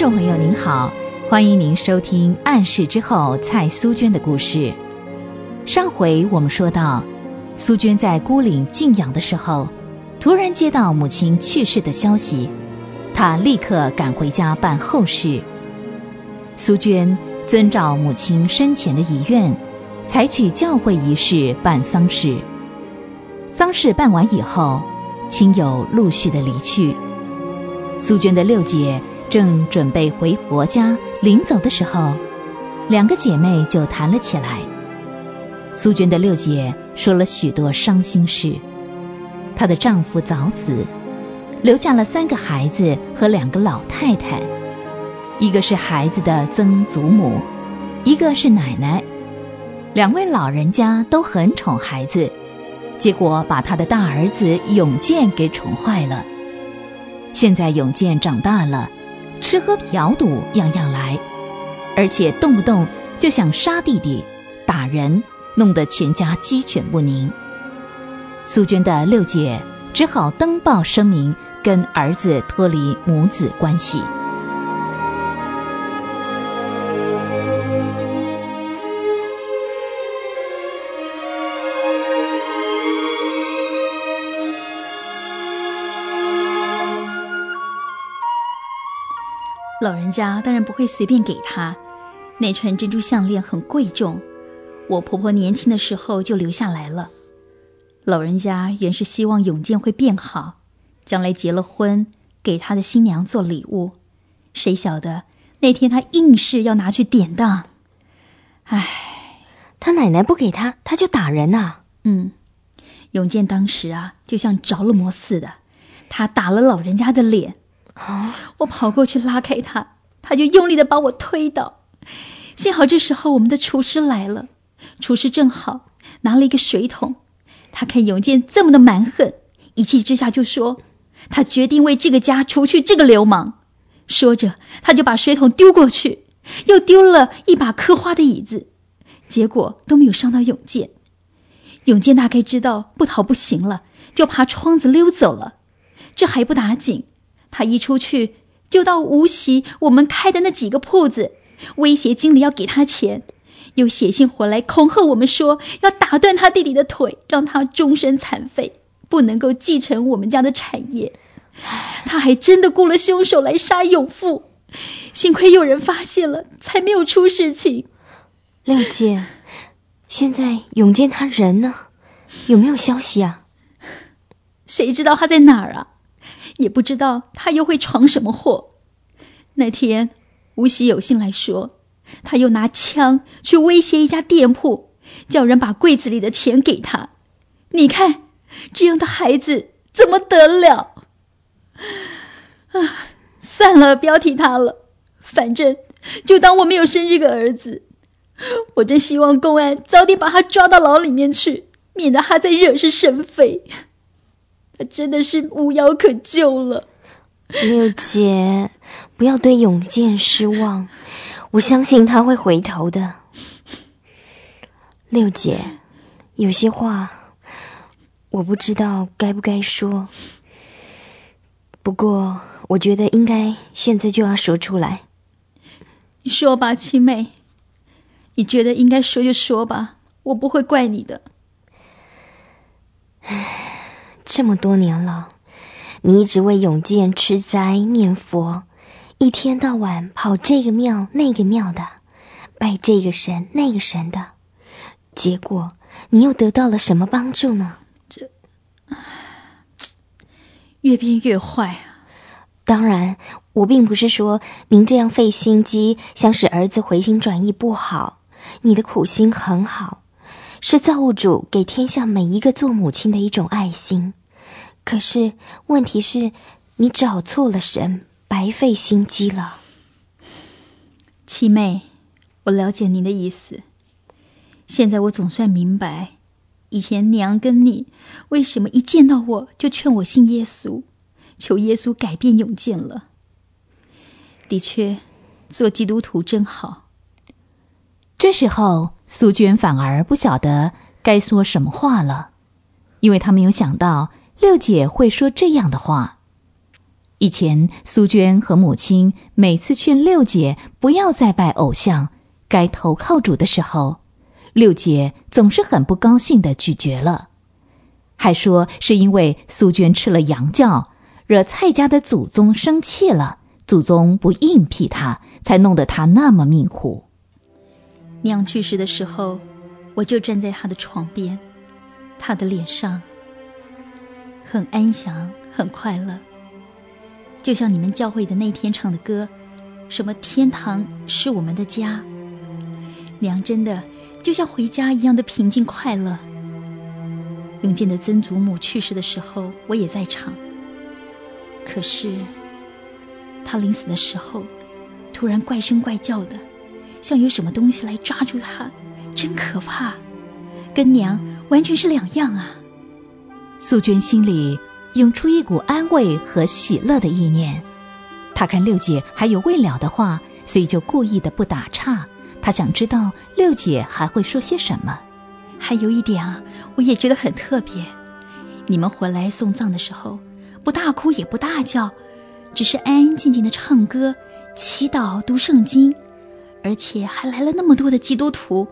众朋友您好，欢迎您收听《暗示之后》蔡苏娟的故事。上回我们说到，苏娟在孤岭静养的时候，突然接到母亲去世的消息，她立刻赶回家办后事。苏娟遵照母亲生前的遗愿，采取教会仪式办丧事。丧事办完以后，亲友陆续的离去。苏娟的六姐正准备回婆家，临走的时候，两个姐妹就谈了起来。苏娟的六姐说了许多伤心事，她的丈夫早死，留下了三个孩子和两个老太太，一个是孩子的曾祖母，一个是奶奶，两位老人家都很宠孩子。结果把他的大儿子永健给宠坏了。现在永健长大了，吃喝嫖赌样样来，而且动不动就想杀弟弟、打人，弄得全家鸡犬不宁。苏娟的六姐只好登报声明，跟儿子脱离母子关系。老人家当然不会随便给他，那串珍珠项链很贵重，我婆婆年轻的时候就留下来了。老人家原是希望永健会变好，将来结了婚给他的新娘做礼物，谁晓得那天他硬是要拿去典当，唉，他奶奶不给他，他就打人呐。嗯，永健当时啊，就像着了魔似的，他打了老人家的脸。我跑过去拉开他，他就用力的把我推倒。幸好这时候我们的厨师来了，厨师正好拿了一个水桶。他看永健这么的蛮横，一气之下就说：“他决定为这个家除去这个流氓。”说着，他就把水桶丢过去，又丢了一把刻花的椅子，结果都没有伤到永健。永健大概知道不逃不行了，就爬窗子溜走了。这还不打紧。他一出去，就到无锡我们开的那几个铺子，威胁经理要给他钱，又写信回来恐吓我们说要打断他弟弟的腿，让他终身残废，不能够继承我们家的产业。他还真的雇了凶手来杀永富，幸亏有人发现了，才没有出事情。六姐，现在永健他人呢？有没有消息啊？谁知道他在哪儿啊？也不知道他又会闯什么祸。那天，无锡有信来说，他又拿枪去威胁一家店铺，叫人把柜子里的钱给他。你看，这样的孩子怎么得了？啊，算了，不要提他了，反正就当我没有生这个儿子。我真希望公安早点把他抓到牢里面去，免得他再惹是生非。真的是无药可救了，六姐，不要对永健失望，我相信他会回头的。六姐，有些话我不知道该不该说，不过我觉得应该现在就要说出来。你说吧，七妹，你觉得应该说就说吧，我不会怪你的。唉。这么多年了，你一直为永健吃斋念佛，一天到晚跑这个庙那个庙的，拜这个神那个神的，结果你又得到了什么帮助呢？这，越变越坏啊！当然，我并不是说您这样费心机想使儿子回心转意不好，你的苦心很好，是造物主给天下每一个做母亲的一种爱心。可是，问题是，你找错了神，白费心机了。七妹，我了解您的意思。现在我总算明白，以前娘跟你为什么一见到我就劝我信耶稣，求耶稣改变永健了。的确，做基督徒真好。这时候，苏娟反而不晓得该说什么话了，因为她没有想到。六姐会说这样的话。以前苏娟和母亲每次劝六姐不要再拜偶像，该投靠主的时候，六姐总是很不高兴的拒绝了，还说是因为苏娟吃了洋教，惹蔡家的祖宗生气了，祖宗不应聘她，才弄得她那么命苦。娘去世的时候，我就站在她的床边，她的脸上很安详，很快乐。就像你们教会的那天唱的歌，什么天堂是我们的家，娘真的就像回家一样的平静快乐。永健的曾祖母去世的时候，我也在场。可是他临死的时候，突然怪声怪叫的，像有什么东西来抓住他，真可怕，跟娘完全是两样啊！素娟心里。涌出一股安慰和喜乐的意念，她看六姐还有未了的话，所以就故意的不打岔。她想知道六姐还会说些什么。还有一点啊，我也觉得很特别。你们回来送葬的时候，不大哭也不大叫，只是安安静静的唱歌、祈祷、读圣经，而且还来了那么多的基督徒，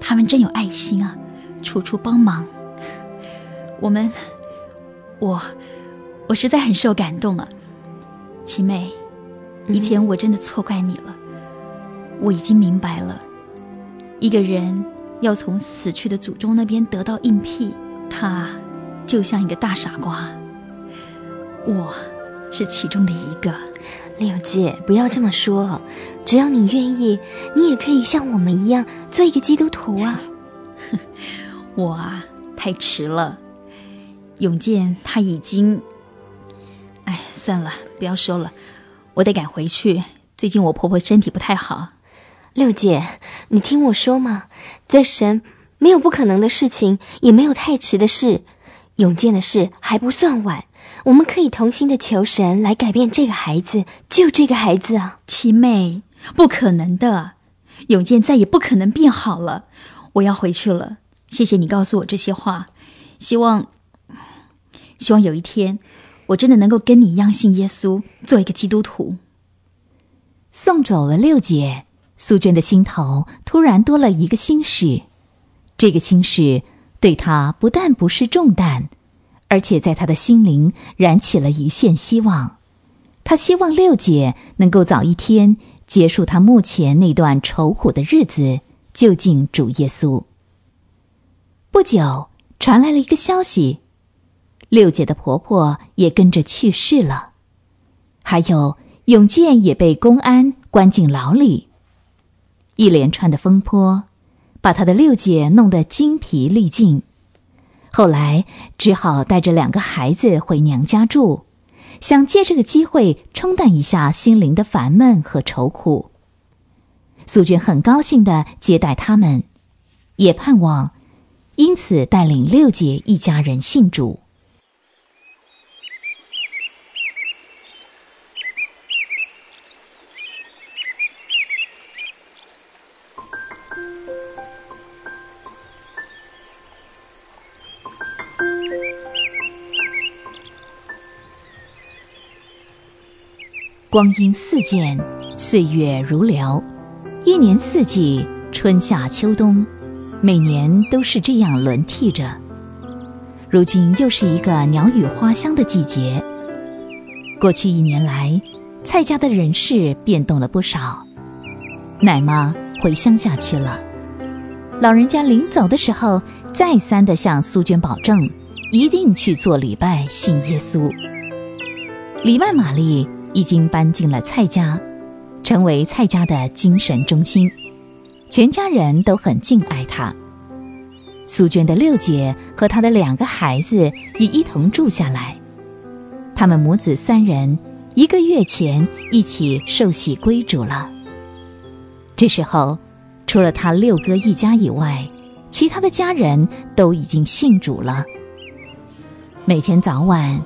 他们真有爱心啊，处处帮忙。我们。我，我实在很受感动啊，七妹，以前我真的错怪你了。我已经明白了，一个人要从死去的祖宗那边得到应聘，他就像一个大傻瓜。我是其中的一个。六姐，不要这么说，只要你愿意，你也可以像我们一样做一个基督徒啊。我啊，太迟了。永健他已经，哎，算了，不要说了，我得赶回去。最近我婆婆身体不太好。六姐，你听我说嘛，在神没有不可能的事情，也没有太迟的事。永健的事还不算晚，我们可以同心的求神来改变这个孩子，救这个孩子啊！七妹，不可能的，永健再也不可能变好了。我要回去了，谢谢你告诉我这些话，希望。希望有一天，我真的能够跟你一样信耶稣，做一个基督徒。送走了六姐，素娟的心头突然多了一个心事。这个心事对她不但不是重担，而且在她的心灵燃起了一线希望。她希望六姐能够早一天结束她目前那段愁苦的日子，就近主耶稣。不久，传来了一个消息。六姐的婆婆也跟着去世了，还有永健也被公安关进牢里。一连串的风波，把他的六姐弄得精疲力尽。后来只好带着两个孩子回娘家住，想借这个机会冲淡一下心灵的烦闷和愁苦。素娟很高兴的接待他们，也盼望因此带领六姐一家人信主。光阴似箭，岁月如流，一年四季，春夏秋冬，每年都是这样轮替着。如今又是一个鸟语花香的季节。过去一年来，蔡家的人事变动了不少。奶妈回乡下去了，老人家临走的时候，再三的向苏娟保证，一定去做礼拜信耶稣。礼拜玛丽。已经搬进了蔡家，成为蔡家的精神中心，全家人都很敬爱他。苏娟的六姐和她的两个孩子也一同住下来，他们母子三人一个月前一起受洗归主了。这时候，除了他六哥一家以外，其他的家人都已经信主了。每天早晚。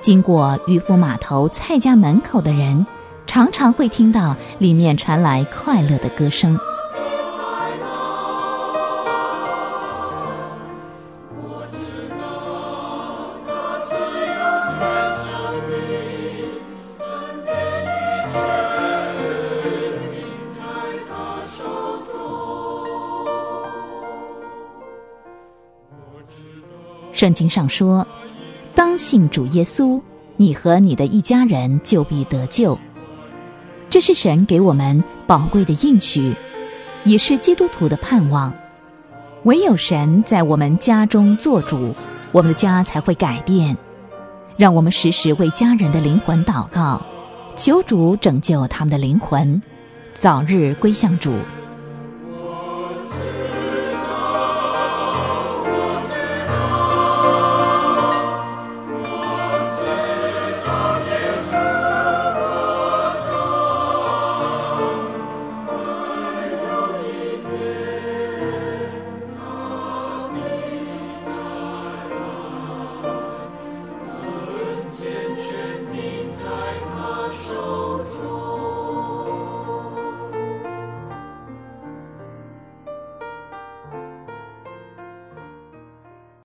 经过渔夫码头蔡家门口的人常常会听到里面传来快乐的歌声。圣经上说。当信主耶稣，你和你的一家人就必得救。”这是神给我们宝贵的应许，也是基督徒的盼望。唯有神在我们家中做主，我们的家才会改变。让我们时时为家人的灵魂祷告，求主拯救他们的灵魂，早日归向主。